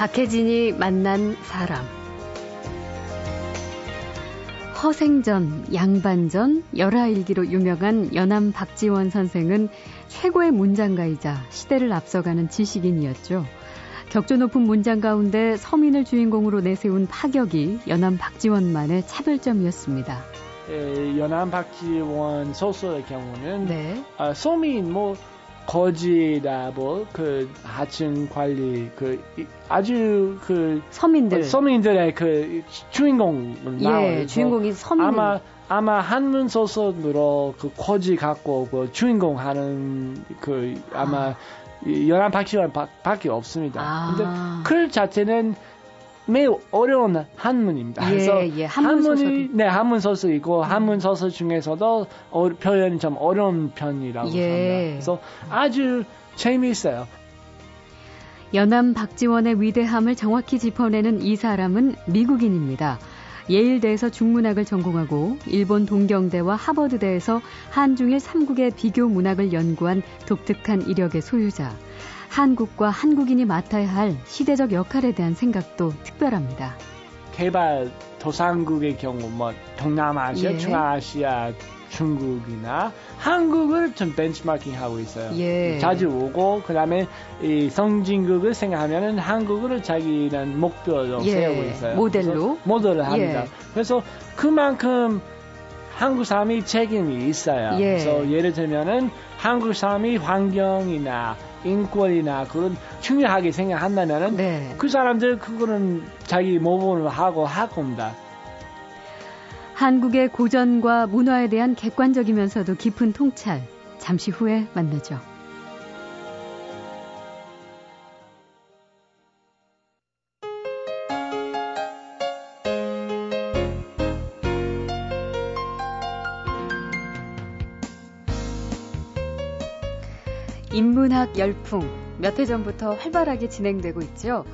박혜진이 만난 사람. 허생전, 양반전, 열하일기로 유명한 연암 박지원 선생은 최고의 문장가이자 시대를 앞서가는 지식인이었죠. 격조 높은 문장 가운데 서민을 주인공으로 내세운 파격이 연암 박지원만의 차별점이었습니다. 에, 연암 박지원 소설의 경우는 네. 아, 서민 뭐 거지다 뭐그 하층 관리 그 이- 아주 그 서민들. 서민들의 그 주인공은 나와요. 예, 주인공이 서민. 아마 아마 한문 소설으로 그 거지 갖고 그 주인공 하는 그 아마 이 연암 박지원 바- 밖에 없습니다. 아. 근데 글 자체는 매우 어려운 한문입니다. 예, 그래서 예, 한문 한문이 소설이. 네 한문 소설이고 한문 소설 중에서도 어, 표현이 좀 어려운 편이라고 예. 합니다. 그래서 아주 재미있어요. 연암 박지원의 위대함을 정확히 짚어내는 이 사람은 미국인입니다. 예일대에서 중문학을 전공하고 일본 동경대와 하버드대에서 한중일 삼국의 비교 문학을 연구한 독특한 이력의 소유자. 한국과 한국인이 맡아야 할 시대적 역할에 대한 생각도 특별합니다. 개발 도상국의 경우 뭐 동남아시아, 예. 중앙아시아, 중국이나 한국을 좀 벤치마킹 하고 있어요. 예. 자주 오고 그다음에 이 성진국을 생각하면은 한국을 자기는 목표로 예. 세우고 있어요. 모델로? 모델을 합니다. 예. 그래서 그만큼 한국 사람이 책임이 있어요. 예. 그래서 예를 들면은 한국 사람이 환경이나 인권이나 그런 중요하게 생각한다면은 네. 그 사람들 그거는 자기 모범을 하고 할 겁니다. 한국의 고전과 문화에 대한 객관적이면서도 깊은 통찰. 잠시 후에 만나죠. 인문학 열풍 몇 해 전부터 활발하게 진행되고 있죠.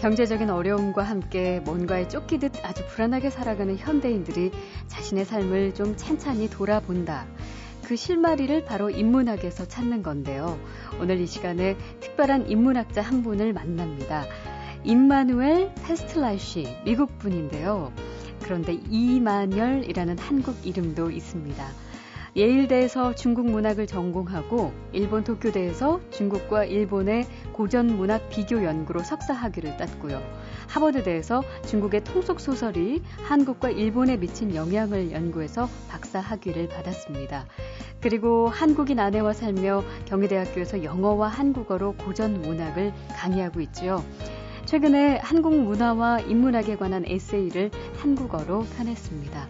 경제적인 어려움과 함께 뭔가에 쫓기듯 아주 불안하게 살아가는 현대인들이 자신의 삶을 좀 찬찬히 돌아본다. 그 실마리를 바로 인문학에서 찾는 건데요. 오늘 이 시간에 특별한 인문학자 한 분을 만납니다. 임마누엘 페스트라이시, 미국 분인데요. 그런데 이만열이라는 한국 이름도 있습니다. 예일대에서 중국 문학을 전공하고 일본 도쿄대에서 중국과 일본의 고전 문학 비교 연구로 석사 학위를 땄고요. 하버드대에서 중국의 통속 소설이 한국과 일본에 미친 영향을 연구해서 박사 학위를 받았습니다. 그리고 한국인 아내와 살며 경희대학교에서 영어와 한국어로 고전 문학을 강의하고 있죠. 최근에 한국 문화와 인문학에 관한 에세이를 한국어로 펴냈습니다.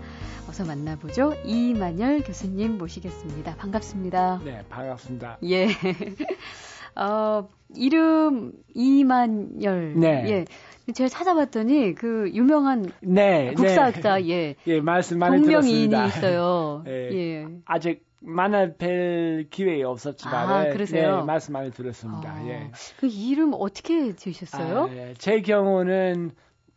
어서 만나보죠. 이만열 교수님 모시겠습니다. 반갑습니다. 네, 반갑습니다. 예. 어, 이름 이만열. 네. 예. 제가 찾아봤더니 그 유명한 네, 국사학자 네. 예. 예, 말씀 많이 동명이인이. 있어요. 예. 예. 아직 만날 뵐 기회 없었지만 아, 그러세요? 네, 말씀 많이 들었습니다. 어, 예. 그 이름 어떻게 지으셨어요? 아, 예. 제 경우는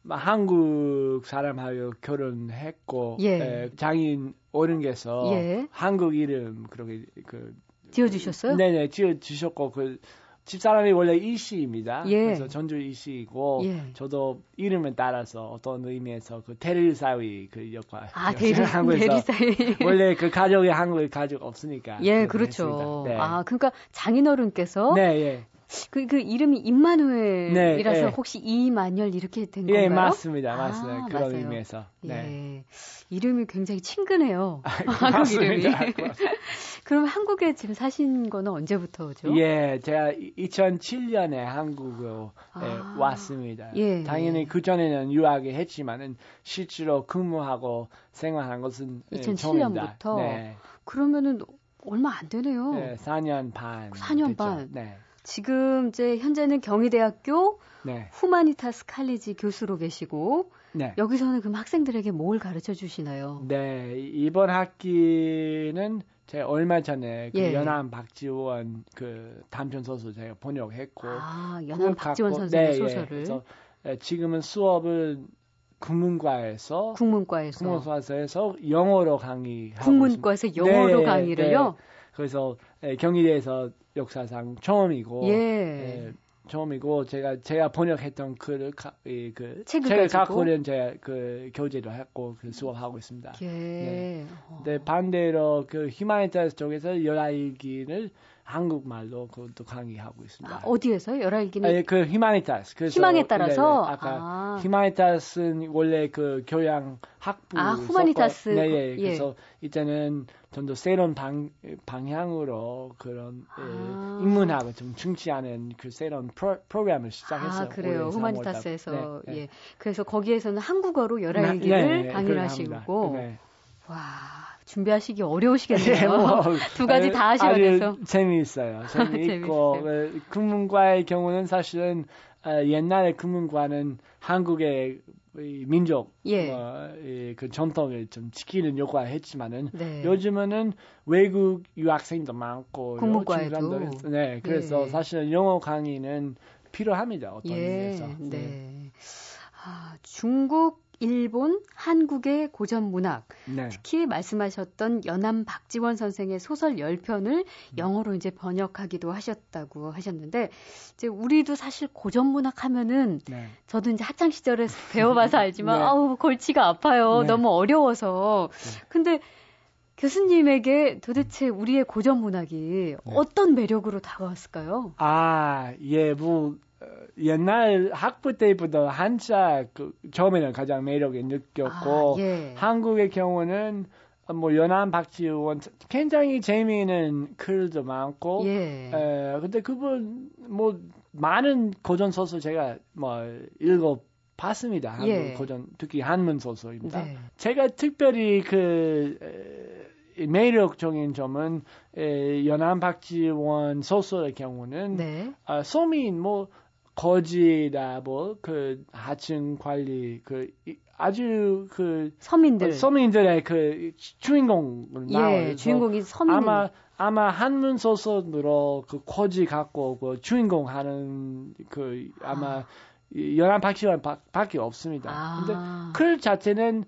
한국 사람하고 결혼했고 예. 예, 장인 어른께서 예. 한국 이름 그렇게 그 지어주셨어요? 네네 지어 주셨고 그 집사람이 원래 이씨입니다. 예. 그래서 전주 이씨이고 예. 저도 이름을 따라서 어떤 의미에서 그 대리사위 그 역할 아, 한국에서 대리사이. 원래 그 가족이 한국에 가족 없으니까 예, 그렇죠. 네. 아, 그러니까 장인어른께서 네, 예. 그, 그 이름이 임마누엘이라서 네, 예. 혹시 이만열 이렇게 된 예, 건가요? 맞습니다. 아, 맞습니다. 그런 맞아요. 의미에서. 네. 예. 이름이 굉장히 친근해요. 한국 맞습니다. 이름이. 그럼 한국에 지금 사신 거는 언제부터죠? 예, 제가 2007년에 한국에 아, 왔습니다. 예, 당연히 예. 그 전에는 유학을 했지만은 실제로 근무하고 생활한 것은 예, 2007 처음입니다. 년부터? 네, 그러면은 얼마 안 되네요. 네, 4년 반. 4년 됐죠. 반. 네, 지금 이제 현재는 경희대학교 네, 후마니타스 칼리지 교수로 계시고 네. 여기서는 그럼 학생들에게 뭘 가르쳐 주시나요? 네, 이번 학기는 제가 얼마 전에 그 예. 연암 박지원 그 단편 소설 제가 번역했고 아, 연암 박지원 선생의 네, 예. 소설을 그래서 예, 지금은 수업을 국문과에서 국문과에서 국문과에서 영어로 강의하고 국문과에서 있습니다. 영어로 네, 강의를요? 네. 그래서 예, 경희대에서 역사상 처음이고 예. 예, 처음이고 제가 제가 번역했던 그, 이, 그 책을, 책을 가지고? 갖고 는 제가 그 교재도 했고 그 수업하고 있습니다. 예. 네. 어. 근데 반대로 그 후마니타스 쪽에서 열하일기를 한국말로 그것도 강의하고 있습니다. 아, 어디에서 열하일기는 아니, 그 후마니타스. 그래서 희망에 따라서? 네, 네. 아까 아. 후마니타스는 원래 그 교양 학부 아, 후마니타스. 네, 예. 예. 그래서 이제는 좀 더 새로운 방, 방향으로 그런 아. 예, 인문학을 좀 중시하는 그 새로운 프로, 프로그램을 시작했어요. 아, 그래요. 올해 3월 후마니타스에서. 달. 네, 네. 예. 그래서 거기에서는 한국어로 네, 열알기를 네, 강의를 그걸 합니다. 하시고. 네. 와, 준비하시기 어려우시겠네요. 예, 뭐, 두 가지 다 하셔야 아주 돼서. 재미있어요. 재미있고, 금문과의 경우는 사실은 어, 옛날에 금문과는 한국의 이 민족, 예. 어, 이, 그 전통을 좀 지키는 역할을 했지만은 네. 요즘은 외국 유학생도 많고 국문과에도. 중간도- 네, 그래서 예. 사실 영어 강의는 필요합니다. 어떤 예. 의미에서. 네. 아, 중국, 일본, 한국의 고전 문학, 네. 특히 말씀하셨던 연암 박지원 선생의 소설 10편을 영어로 이제 번역하기도 하셨다고 하셨는데, 이제 우리도 사실 고전 문학 하면은 네. 저도 이제 학창 시절에 배워봐서 알지만 네. 아우 골치가 아파요. 네. 너무 어려워서. 근데 교수님에게 도대체 우리의 고전 문학이 네. 어떤 매력으로 다가왔을까요? 아, 예, 뭐, 어, 옛날 학부 때부터 한자 그, 처음에는 가장 매력을 느꼈고, 아, 예. 한국의 경우는 뭐 연안 박지원 굉장히 재미있는 글도 많고, 예. 에, 근데 그분 뭐 많은 고전 소설 제가 뭐 읽어 봤습니다. 한국 예. 고전 특히 한문 소설입니다. 네. 제가 특별히 그 에, 매력적인 점은 에, 연안 박지원 소설의 경우는 네. 아, 소민 뭐 거지다 뭐 그 하층 관리 그 이- 아주 그 서민들. 서민들의 그 주인공을 나와요. 예, 주인공이 서민. 아마 아마 한문 소설으로 그 거지 갖고 그 주인공 하는 그 아마 이 연안 박시원 밖에 없습니다. 아. 근데 글 자체는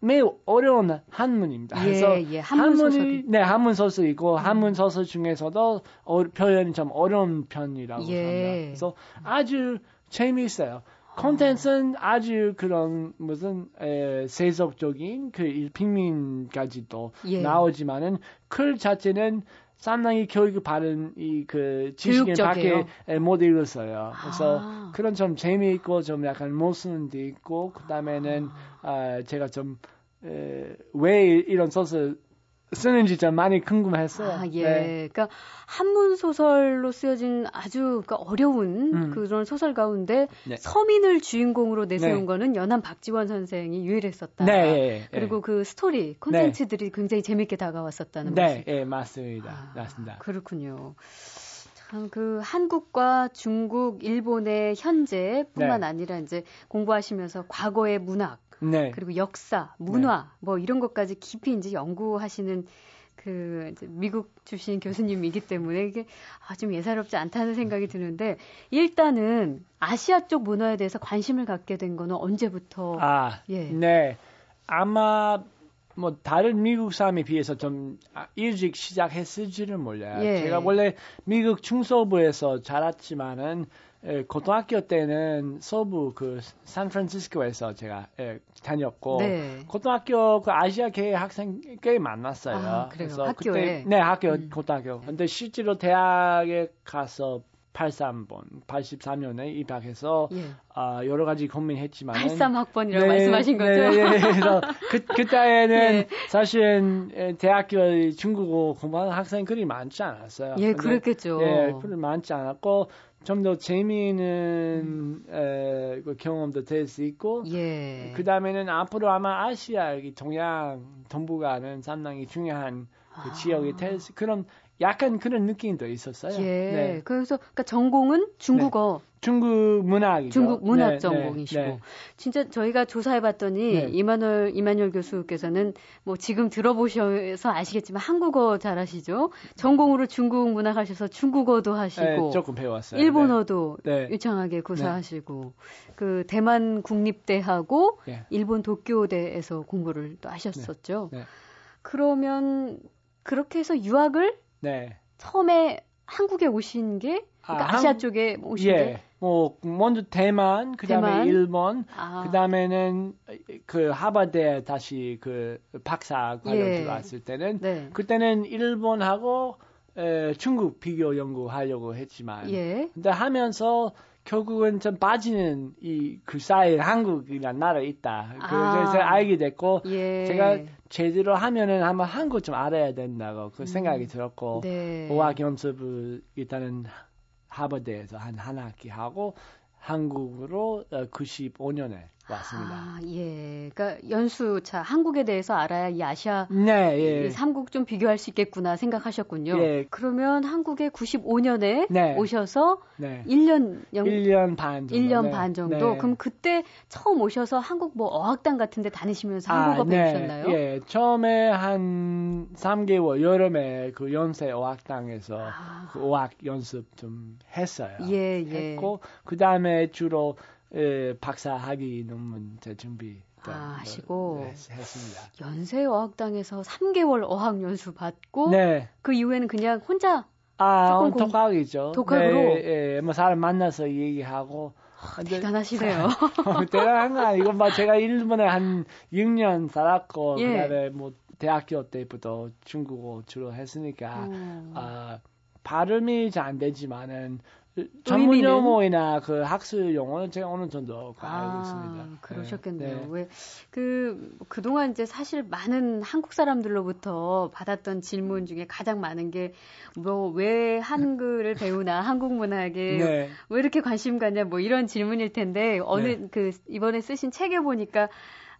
매우 어려운 한문입니다. 예, 그래서 예, 한문 한문이 소설이. 네 한문 소설이고 한문 소설 중에서도 어, 표현이 좀 어려운 편이라고 예. 합니다. 그래서 아주 재미있어요. 콘텐츠는 아주 그런 무슨 에, 세속적인 그 일平민까지도 예. 나오지만은 글 자체는 상당히 교육을 받은 이 그 지식인 교육적이에요. 밖에 에, 못 읽었어요. 그래서 아. 그런 좀 재미있고 좀 약간 못 쓰는 데 있고 그다음에는 아, 제가 좀 에, 왜 이런 소설 쓰는지 좀 많이 궁금했어요. 아, 예. 네. 그러니까 한문 소설로 쓰여진 아주 그러니까 어려운 음. 그런 소설 가운데 네. 서민을 주인공으로 내세운 네. 거는 연암 박지원 선생이 유일했었다. 네, 예, 예. 그리고 그 스토리 콘텐츠들이 굉장히 재밌게 다가왔었다는 네, 말씀. 예, 맞습니다. 아, 맞습니다. 그렇군요. 참그 한국과 중국, 일본의 현재뿐만 네. 아니라 이제 공부하시면서 과거의 문학 네. 그리고 역사, 문화 뭐 이런 것까지 깊이 이제 연구하시는 그 미국 출신 교수님이기 때문에 이게 아, 좀 예사롭지 않다는 생각이 드는데 일단은 아시아 쪽 문화에 대해서 관심을 갖게 된 거는 언제부터? 아, 예. 네. 아마 뭐 다른 미국 사람에 비해서 좀 아, 일찍 시작했을지는 몰라요. 예. 제가 원래 미국 중서부에서 자랐지만은 에, 고등학교 때는 서부 그 샌프란시스코에서 제가 에, 다녔고 네. 고등학교 그 아시아계 학생 꽤 만났어요. 아? 그래서 학교에? 그때 네 학교 음. 고등학교. 근데 실제로 대학에 가서 83번, 83년에 입학해서 예. 아, 여러 가지 고민했지만 83학번이라고 말씀하신 거죠? 네, 네, 그래서 그 그때에는 예. 사실은 에, 대학교 중국어 공부하는 학생들이 많지 않았어요. 예, 근데, 그랬겠죠. 예, 별로 많지 않았고 좀 더 재미있는 음. 에, 그 경험도 될 수 있고 예. 그 다음에는 앞으로 아마 아시아 동양 동북아는 상당히 중요한 그 아. 지역이 될 수, 그런 약간 그런 느낌도 있었어요. 예. 네. 그래서 그러니까 전공은 중국어, 중국 문학이죠. 중국 문학 네, 전공이시고 네, 네. 진짜 저희가 조사해 봤더니 네. 이만월 이만열 교수께서는 뭐 지금 들어보셔서 아시겠지만 한국어 잘하시죠. 전공으로 중국 문학 하셔서 중국어도 하시고 네, 조금 배웠어요. 일본어도 네. 유창하게 구사하시고 그 대만 국립대하고 네. 일본 도쿄대에서 공부를 또 하셨었죠. 네. 그러면 그렇게 해서 유학을 네. 처음에 한국에 오신 게 그러니까 아, 시아 쪽에 오신 예. 뭐 먼저 대만, 그다음에 대만? 일본, 아. 그다음에는 그 하버드에 다시 그 박사 과정 예. 들어왔을 때는 네. 그때는 일본하고 에, 중국 비교 연구하려고 했지만 예. 근데 하면서 결국은 좀 빠지는 이 그 사이에 한국이란 나라 있다. 아. 그래서 알게 됐고 예. 제가 제대로 하면은 한번 한국 좀 알아야 된다고 그 음. 생각이 들었고 네. 어학 연습을 일단은 하버드에서 한 한 학기 하고 한국으로 95년에 어, 왔습니다. 아, 예. 그러니까 연수차 한국에 대해서 알아야 이 아시아 네, 예. 삼국 좀 비교할 수 있겠구나 생각하셨군요. 예. 그러면 한국에 95년에 네. 오셔서 네. 1년 영 1년 반 정도. 1년 네. 반 정도. 네. 그럼 그때 처음 오셔서 한국 뭐 어학당 같은 데 다니시면서 한국어 아, 네. 배우셨나요? 예. 처음에 한 3개월 여름에 그 연세 어학당에서 아. 그 어학 연습 좀 했어요. 예, 예. 했고 그다음에 주로 예, 박사 학위 논문 제 준비 아, 하시고 네, 했습니다. 연세 어학당에서 3개월 어학 연수 받고 네. 그 이후에는 그냥 혼자 아, 조금 공... 독학이죠. 독학으로 네, 예, 뭐 사람 만나서 얘기하고 아, 대단하시네요. 대단한 거 아니고 뭐 제가 일본에 한 6년 살았고 예. 그다음에 뭐 대학교 때부터 중국어 주로 했으니까 음. 아 발음이 잘 안 되지만은 전문 용어이나 그 학술 용어는 제가 어느 정도 아, 알고 있습니다. 그러셨겠네요. 네. 왜, 그, 그동안 이제 사실 많은 한국 사람들로부터 받았던 질문 중에 가장 많은 게, 뭐, 왜 한글을 배우나, 한국 문학에, 네. 왜 이렇게 관심 갖냐, 뭐 이런 질문일 텐데, 어느, 네. 그, 이번에 쓰신 책에 보니까,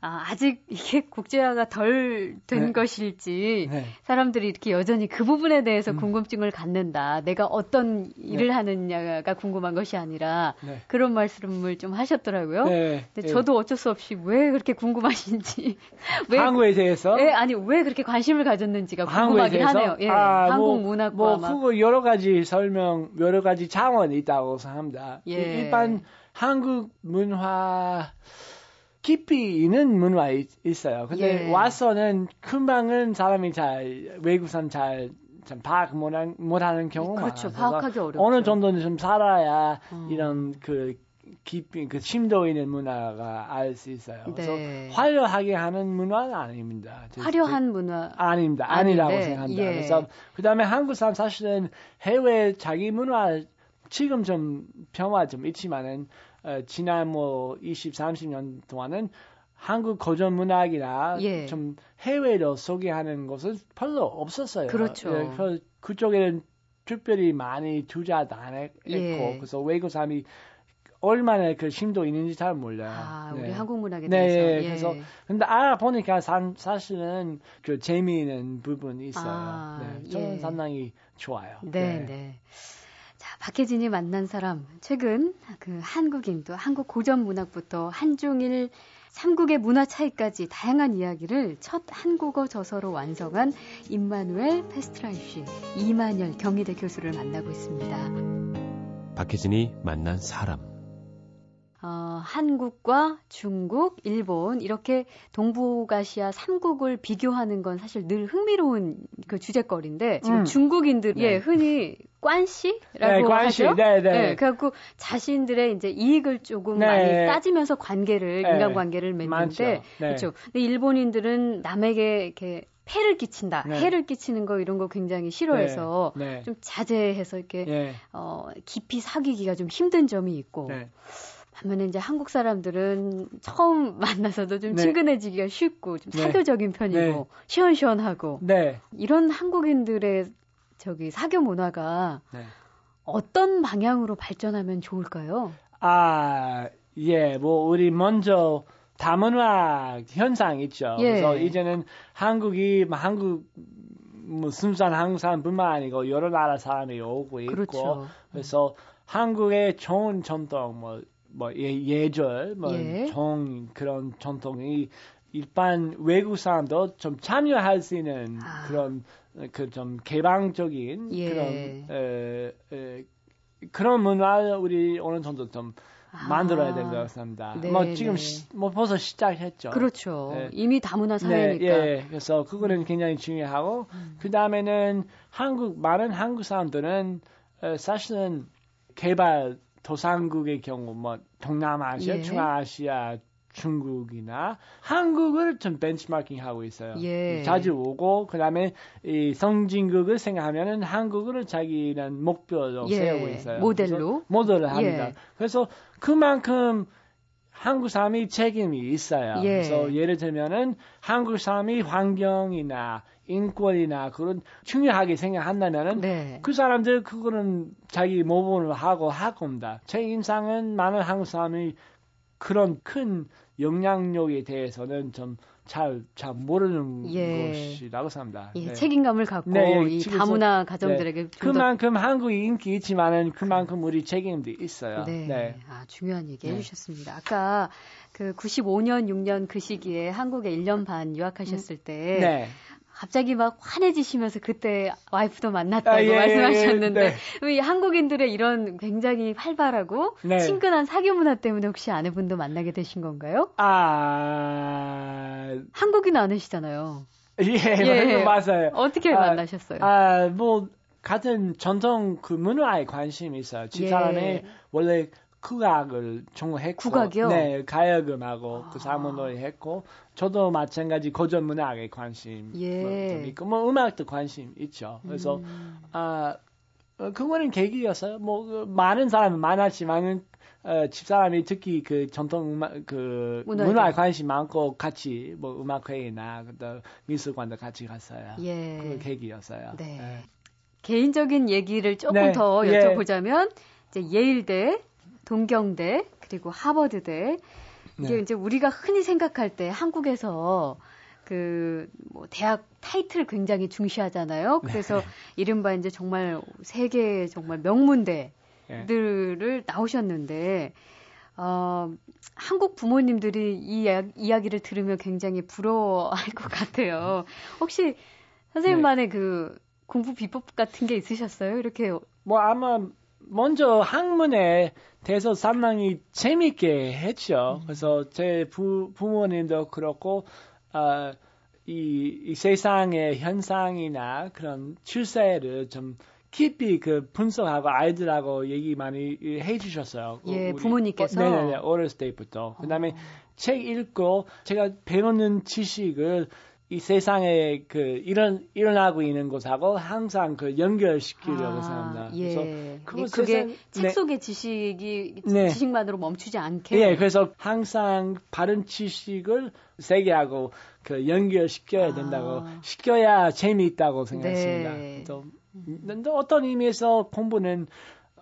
아, 아직 이게 국제화가 덜된 네. 것일지 네. 사람들이 이렇게 여전히 그 부분에 대해서 음. 궁금증을 갖는다. 내가 어떤 일을 네. 하느냐가 궁금한 것이 아니라 네. 그런 말씀을 좀 하셨더라고요. 네. 근데 네. 저도 어쩔 수 없이 왜 그렇게 궁금하신지 왜 한국에 대해서 네, 아니 왜 그렇게 관심을 가졌는지가 궁금하긴 하네요. 예, 아, 뭐, 한국 뭐, 문학과 뭐 그거 여러 가지 설명 여러 가지 차원이 있다고 생각합니다. 예. 일반 한국 문화 깊이 있는 문화 있어요. 근데 예. 와서는 금방은 사람이 잘 외국 사람 잘 참 파악 못한, 못하는 경우가 그렇죠. 파악하기 어렵죠. 어느 정도는 좀 살아야 음. 이런 그 깊이 그 심도 있는 문화가 알 수 있어요. 네. 그래서 화려하게 하는 문화는 아닙니다. 화려한 문화 아닙니다. 아니라고 아닌데, 생각합니다. 예. 그래서 그다음에 한국 사람 사실은 해외 자기 문화 지금 좀 평화 좀 있지만은 어, 지난 뭐 20, 30년 동안은 한국 고전 문학이나 예. 좀 해외로 소개하는 것은 별로 없었어요. 그렇죠. 예, 그쪽에는 특별히 많이 투자도 안 했고 예. 그래서 외국 사람이 얼마나 그 심도 있는지 잘 몰라요. 아, 우리 네. 한국 문학에 네, 대해서. 네, 그래서 근데 알아보니까 사, 사실은 그 재미있는 부분이 있어요. 아, 네, 저는 예. 상당히 좋아요. 네, 네. 네. 박혜진이 만난 사람, 최근 그 한국인 또 한국 고전 문학부터 한중일 삼국의 문화 차이까지 다양한 이야기를 첫 한국어 저서로 완성한 임마누엘 페스트라이쉬 이만열 경희대 교수를 만나고 있습니다. 박혜진이 만난 사람. 어, 한국과 중국, 일본 이렇게 동북아시아 3국을 비교하는 건 사실 늘 흥미로운 그 주제거리인데 지금 음. 중국인들 네. 예 흔히 관시라고 네, 관시. 하죠. 네, 네. 네, 그래갖고 자신들의 이제 이익을 조금 네. 많이 따지면서 관계를 네. 인간 관계를 맺는데 네. 그렇죠. 근데 일본인들은 남에게 이렇게 폐를 끼친다, 네. 해를 끼치는 거 이런 거 굉장히 싫어해서 네. 네. 좀 자제해서 이렇게 네. 어 깊이 사귀기가 좀 힘든 점이 있고. 네. 반면에 이제 한국 사람들은 처음 만나서도 좀 네. 친근해지기가 쉽고 좀 네. 사교적인 편이고 네. 시원시원하고 네. 이런 한국인들의 저기 사교 문화가 네. 어떤 방향으로 발전하면 좋을까요? 아, 예, 뭐 우리 먼저 다문화 현상 있죠. 예. 그래서 이제는 한국이 뭐 한국 뭐 순수한 한국 사람뿐만 아니고 여러 나라 사람이 오고 있고 그렇죠. 그래서 한국의 좋은 전통 뭐뭐 예, 예절, 뭐정 예. 그런 전통이 일반 외국 사람도 좀 참여할 수 있는 아. 그런 그 좀 개방적인 예. 그런 에, 에, 그런 문화 우리 어느 정도 좀 아. 만들어야 될것 같습니다. 네, 뭐 지금 네. 시, 뭐 벌써 시작했죠. 그렇죠. 네. 이미 다문화 사회니까. 네, 예. 그래서 그거는 굉장히 중요하고 음. 그 다음에는 한국 많은 한국 사람들은 에, 사실은 개발 도상국의 경우 뭐 동남아시아, 예. 중앙아시아, 중국이나 한국을 좀 벤치마킹 하고 있어요. 예. 자주 오고 그다음에 이 성진국을 생각하면은 한국을 자기는 목표로 예. 세우고 있어요. 모델로? 모델을 합니다. 예. 그래서 그만큼 한국 사람이 책임이 있어요. 예. 그래서 예를 들면은 한국 사람이 환경이나 인권이나 그런 중요하게 생각한다면은 네. 그 사람들 그거는 자기 모범을 하고 할 겁니다. 제 인상은 많은 한국 사람이 그런 큰 영향력에 대해서는 좀 잘, 잘 모르는 예. 것이라고 생각합니다. 예, 네. 책임감을 갖고 네, 이 그래서- 다문화 가정들에게 좀 더- 그만큼 한국이 인기 있지만은 그만큼 우리 책임도 있어요. 네. 아, 중요한 얘기 네. 해주셨습니다. 아까 그 95년, 6년 그 시기에 한국에 1년 반 유학하셨을 때 네. 갑자기 막 환해지시면서 그때 와이프도 만났다고 아, 예, 예, 말씀하셨는데 예, 네. 이 한국인들의 이런 굉장히 활발하고 네. 친근한 사교 문화 때문에 혹시 아내분도 만나게 되신 건가요? 아, 한국인 아내시잖아요. 예, 예. 맞아요. 어떻게 아, 만나셨어요? 아, 뭐, 같은 전통 그 문화에 관심이 있어요. 집사람이 예. 원래 국악을 전공했고. 국악이요? 네, 가야금하고 아. 그 사문놀이 했고, 저도 마찬가지 고전 문학에 관심 예. 있고, 뭐, 음악도 관심 있죠. 그래서, 음. 아, 어, 그거는 계기였어요. 뭐, 그 많은 사람은 많았지만은, 어, 집사람이 특히 그 전통 음악, 그, 문화에 문화에 관심 많고 같이 뭐 음악회의나, 그다음 미술관도 같이 갔어요. 예. 그 계기였어요. 네. 예. 개인적인 얘기를 조금 네, 더 예. 여쭤보자면 이제 예일대, 동경대, 그리고 하버드대 이게 네. 이제 우리가 흔히 생각할 때 한국에서 그 뭐 대학 타이틀을 굉장히 중시하잖아요. 네. 그래서 이른바 이제 정말 세계 정말 명문대들을 예. 나오셨는데 어, 한국 부모님들이 이 이야- 이야 기를 들으면 굉장히 부러워할 것 같아요. 혹시 선생님만의 그 공부 비법 같은 게 있으셨어요? 이렇게 뭐 아마 먼저 학문에 대해서 상당히 재밌게 했죠. 그래서 제 부, 부모님도 그렇고 아, 이, 이 세상의 현상이나 그런 추세를 좀 깊이 그 분석하고 아이들하고 얘기 많이 해 주셨어요. 그 예, 우리- 부모님께서? 어, 네네네, 어렸을 때부터. 그 다음에 책 읽고 제가 배우는 지식을 이 세상에 그 일어n 일어나고 있는 것하고 항상 그 연결시키려고 생각합니다. 예. 그래서 예, 그거 그게 세상- 책 네. 속의 지식이 네. 지식만으로 멈추지 않게. 예, 그래서 항상 바른 지식을 세계하고 그 연결시켜야 된다고 아. 시켜야 재미있다고 생각했습니다. 네. 그래서 근데 어떤 의미에서 공부는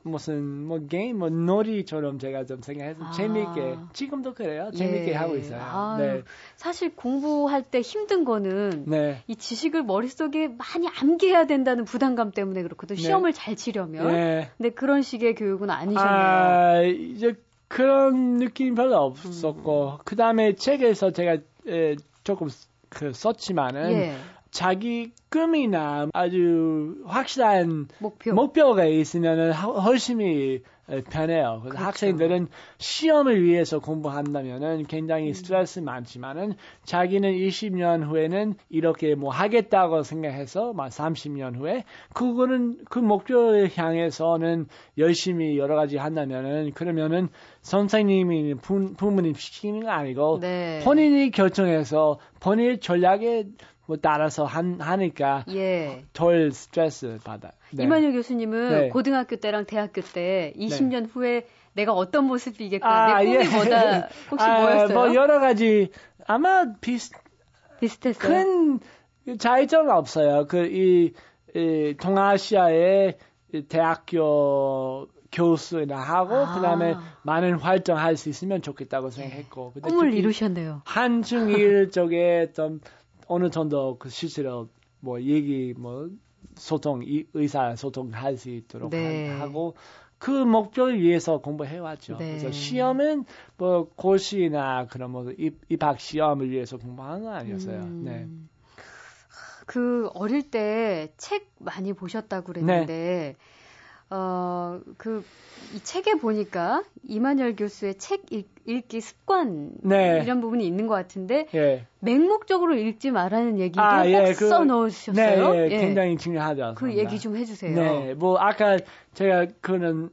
무슨 뭐 게임, 뭐 놀이처럼 제가 좀 생각해서 아. 재미있게 지금도 그래요. 재미있게 예. 하고 있어요. 아유, 네, 사실 공부할 때 힘든 거는 네. 이 지식을 머릿속에 많이 암기해야 된다는 부담감 때문에 그렇거든. 네. 시험을 잘 치려면. 네. 근데 그런 식의 교육은 아니셨네요. 아, 이제 그런 느낌 별로 없었고, 음. 그 다음에 책에서 제가 에, 조금 그 썼지만은, 예. 자기 꿈이나 아주 확실한 목표. 하- 훨씬이 에, 편해요. 그래서 그렇죠. 학생들은 시험을 위해서 공부한다면은 음. 굉장히 스트레스 많지만은 자기는 20년 후에는 이렇게 뭐 하겠다고 생각해서 막 30년 후에 그거는 그 목표를 향해서는 열심히 여러 가지 한다면은 그러면은 선생님이 부, 부모님 시키는 거 아니고 네. 본인이 결정해서 본인의 전략에 뭐 따라서 한, 하니까 예. 덜 스트레스 받아. 네. 이만효 교수님은 네. 고등학교 때랑 대학교 때 20년 후에 내가 어떤 모습이겠구나. 아, 내 꿈이 예. 뭐다. 혹시 아, 뭐였어요? 뭐 여러 가지 아마 비슷 비슷했어요. 큰 차이점은 없어요. 그이 동아시아의 이 대학교 교수나 하고 아. 그다음에 많은 활동할 수 있으면 좋겠다고 생각했고 꿈을 이루셨네요. 한중일 쪽에 좀 어느 정도 그 실제로 뭐 얘기 뭐 소통 이- 의사 소통할 수 있도록 네. 하- 하고 그 목표를 위해서 공부해 왔죠. 네. 그래서 시험은 뭐 고시나 그런 뭐 입, 입학 시험을 위해서 공부하는 건 아니었어요. 음. 네. 그 어릴 때 책 많이 보셨다고 그랬는데 네. 어, 그, 이 책에 보니까 이만열 교수의 책 읽, 읽기 습관 네. 이런 부분이 있는 것 같은데 예. 맹목적으로 읽지 말라는 얘기를 아, 꼭 예, 그- 써 넣으셨어요. 네, 예, 굉장히 중요하죠. 그 얘기 좀 해주세요. 네, 뭐 아까 제가 그는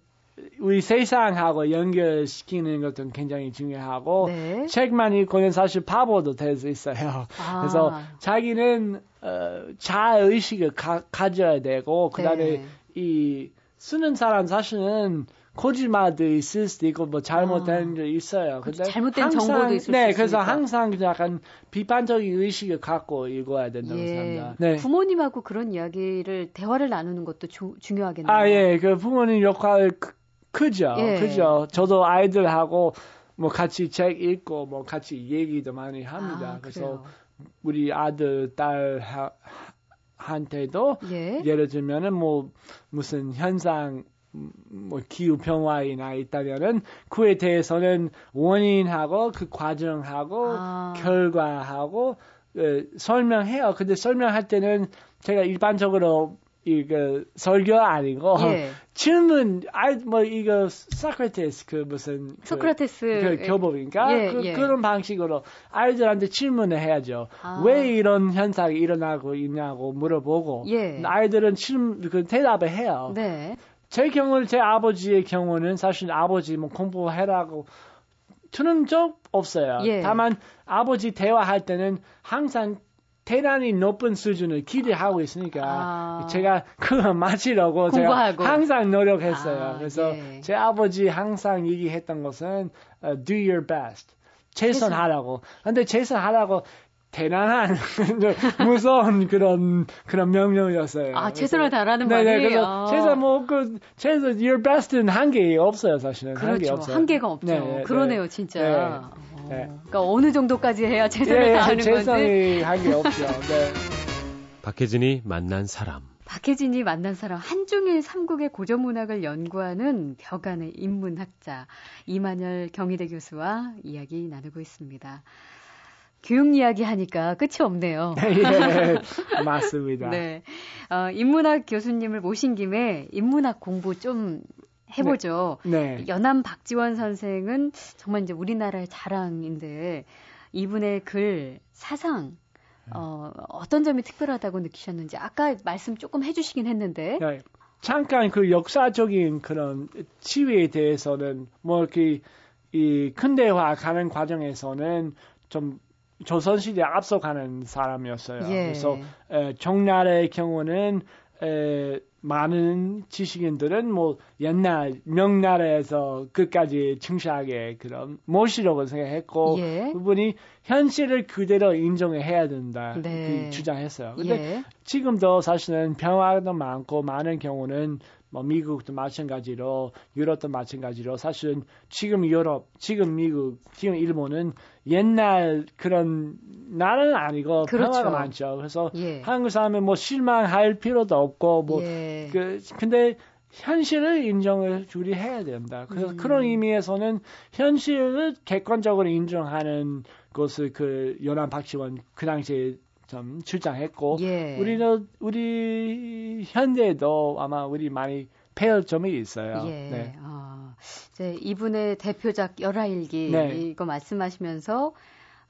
우리 세상하고 연결시키는 것도 굉장히 중요하고 네. 책만 읽고는 사실 바보도 될 수 있어요. 아. 그래서 자기는 어, 자의 의식을 가, 져야 되고 그다음에 네. 이 쓰는 사람 사실은 거짓말도 있을 수도 있고 뭐 잘못된 아. 게 있어요. 근데 잘못된 항상, 정보도 있을 네, 수 그래서 항상 약간 비판적인 의식을 갖고 읽어야 된다고 예. 생각합니다. 네. 부모님하고 그런 이야기를 대화를 나누는 것도 주, 중요하겠네요. 아, 예. 그 부모님 역할 크, 크죠. 예. 크죠. 저도 아이들하고 뭐 같이 책 읽고 뭐 같이 얘기도 많이 합니다. 아, 그래서 우리 아들 딸 하, 한테도 예. 예를 들면은 뭐 무슨 현상 뭐 기후 변화이나 있다면은 그에 대해서는 원인하고 그 과정하고 아. 결과하고 그 설명해요. 근데 설명할 때는 제가 일반적으로 이거 설교 아니고 예. 질문 아뭐 이거 소크라테스 그 무슨 그 소크라테스 그 교법인가 예, 그, 예. 그런 방식으로 아이들한테 질문을 해야죠. 아. 왜 이런 현상이 일어나고 있냐고 물어보고 예. 아이들은 질문 그 대답을 해요. 네. 제 경우는 제 아버지의 경우는 사실 아버지 뭐 공부해라고 들은 적 없어요. 예. 다만 아버지 대화할 때는 항상 대단히 높은 수준을 기대하고 있으니까 아. 제가 그거 맞으려고 공부하고. 제가 항상 노력했어요. 아, 그래서 예. 제 아버지 항상 얘기했던 것은 uh, do your best. 최선하라고. 근데 최선하라고 대단한 무서운 그런 그런 명령이었어요. 아 최선을 다하는 네, 네, 말이에요. 네, 최선 뭐그 최선 your best는 한계 없어요 사실은 그렇죠. 한계 없어요. 한계가 없죠. 네, 네, 그러네요 진짜. 네, 어, 그러니까 어느 정도까지 해야 최선을 예, 다하는 최선이 건지. 최선이 한계 없죠. 네. 박혜진이 만난 사람. 박혜진이 만난 사람 한중일 삼국의 고전 문학을 연구하는 벽안의 인문학자 이만열 경희대 교수와 이야기 나누고 있습니다. 교육 이야기 하니까 끝이 없네요. 예, 맞습니다. 네. 어, 인문학 교수님을 모신 김에 인문학 공부 좀 해보죠. 네. 네. 연암 박지원 선생은 정말 이제 우리나라의 자랑인데 이분의 글, 사상, 어, 어떤 점이 특별하다고 느끼셨는지 아까 말씀 조금 해주시긴 했는데. 네. 잠깐 그 역사적인 그런 치유에 대해서는 뭐 이렇게 이 근대화 가는 과정에서는 좀 조선시대 에 앞서가는 사람이었어요. 예. 그래서 에, 정날의 경우는 에, 많은 지식인들은 뭐 옛날 명나라에서 끝까지 충실하게 그런 모시라고 생각했고 예. 그분이 현실을 그대로 인정해야 된다 네. 그 주장했어요. 근데 예. 지금도 사실은 평화도 많고 많은 경우는 뭐 미국도 마찬가지로 유럽도 마찬가지로 사실은 지금 유럽, 지금 미국, 지금 일본은 옛날 그런 나라는 아니고 그렇죠. 평화가 많죠. 그래서 예. 한국 사람은 뭐 실망할 필요도 없고 뭐 예. 그 근데 현실을 인정을 줄이 해야 된다. 그래서 음. 그런 의미에서는 현실을 객관적으로 인정하는 것을 그 연안 박지원 그 당시에 좀 주장했고 예. 우리는 우리 현대에도 아마 우리 많이 배울 점이 있어요. 예. 네. 어, 이제 이분의 대표작 열하일기 네. 이거 말씀하시면서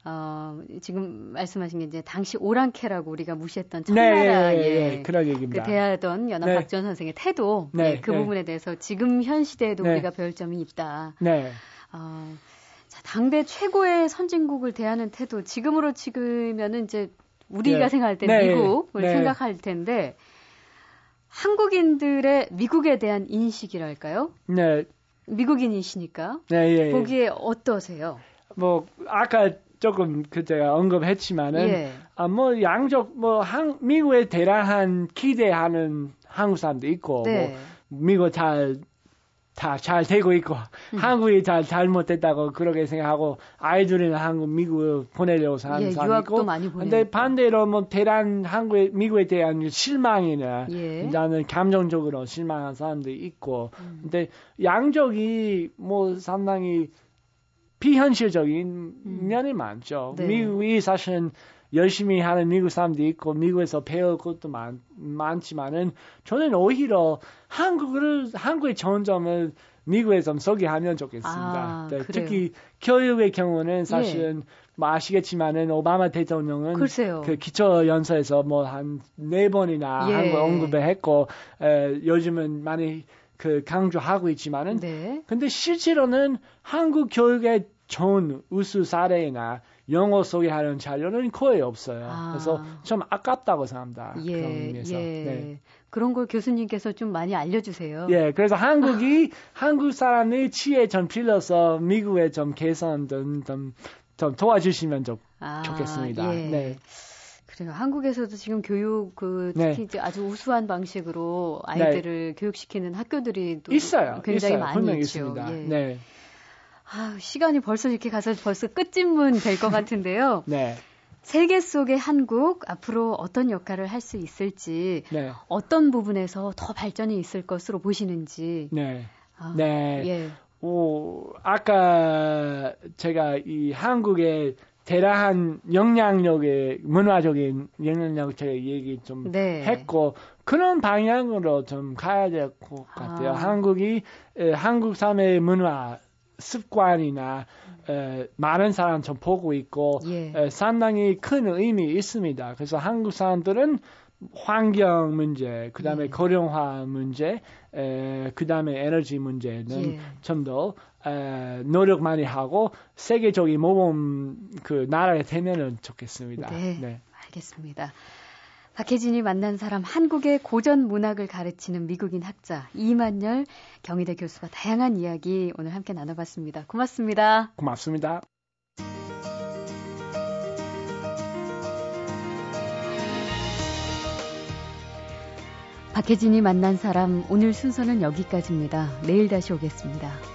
어, 지금 말씀하신 게 이제 당시 오랑캐라고 우리가 무시했던 네, 청나라 네, 예, 예, 그런 얘기입니다. 그 대하던 연합 네. 박지원 선생의 태도 네, 예, 그 네. 부분에 대해서 지금 현 시대에도 네. 우리가 배울 점이 있다. 네. 어, 자, 당대 최고의 선진국을 대하는 태도 지금으로 치면은 이제 우리가 네. 생각할 때 네. 미국을 네. 생각할 텐데 한국인들의 미국에 대한 인식이랄까요? 네. 미국인이시니까 네, 예, 예. 보기에 어떠세요? 뭐 아까 조금 그 제가 언급했지만은 예. 아, 뭐 양적 뭐 한, 미국에 대단한 기대하는 한국 사람도 있고 네. 뭐 미국 잘 다 잘 되고 있고 음. 한국이 잘 잘못됐다고 그렇게 생각하고 아이들이나 한국 미국을 보내려고 하는 예, 사람이 있고 많이 근데 반대로 뭐 대란 한국에 미국에 대한 실망이나 예. 나는 감정적으로 실망한 사람들이 있고 음. 근데 양적이 뭐 상당히 비현실적인 음. 면이 많죠. 네. 미국이 사실은 열심히 하는 미국 사람도 있고 미국에서 배울 것도 많, 많지만은 저는 오히려 한국을 한국의 좋은 점을 미국에 좀 소개하면 좋겠습니다. 아, 네, 특히 교육의 경우는 사실은 예. 뭐 아시겠지만은 오바마 대통령은 글쎄요. 그 기초 연서에서 뭐 한 네 번이나 예. 한국 언급을 했고 에, 요즘은 많이 그 강조하고 있지만은 네. 근데 실제로는 한국 교육의 좋은 우수 사례나 영어 소개하는 자료는 거의 없어요. 아. 그래서 좀 아깝다고 생각합니다. 예, 그런 의미에서. 예. 네. 그런 걸 교수님께서 좀 많이 알려주세요. 예, 그래서 한국이 한국 사람의 치에 좀 빌려서 미국에 좀 개선 좀, 좀, 좀 도와주시면 좀 아, 좋겠습니다. 예. 네. 그래요. 한국에서도 지금 교육 그 네. 특히 네. 아주 우수한 방식으로 아이들을 네. 교육시키는 학교들이 또 있어요. 굉장히 있어요. 많이 있죠. 있습니다. 예. 네. 아, 시간이 벌써 이렇게 가서 벌써 끝집문 될 것 같은데요. 네. 세계 속의 한국 앞으로 어떤 역할을 할 수 있을지 네. 어떤 부분에서 더 발전이 있을 것으로 보시는지. 네. 아, 네. 예. 오, 아까 제가 이 한국의 대단한 영향력의 문화적인 영향력 제가 얘기 좀 네. 했고 그런 방향으로 좀 가야 될 것 같아요. 아. 한국이 에, 한국 사회의 문화 습관이나 에, 많은 사람 좀 보고 있고 예. 에, 상당히 큰 의미 있습니다. 그래서 한국 사람들은 환경 문제, 그 다음에 예. 고령화 문제, 그 다음에 에너지 문제는 예. 좀더 노력 많이 하고 세계적인 모범 그 나라에 되면은 좋겠습니다. 네, 네. 알겠습니다. 박혜진이 만난 사람 한국의 고전 문학을 가르치는 미국인 학자 이만열 경희대 교수와 다양한 이야기 오늘 함께 나눠봤습니다. 고맙습니다. 고맙습니다. 박혜진이 만난 사람 오늘 순서는 여기까지입니다. 내일 다시 오겠습니다.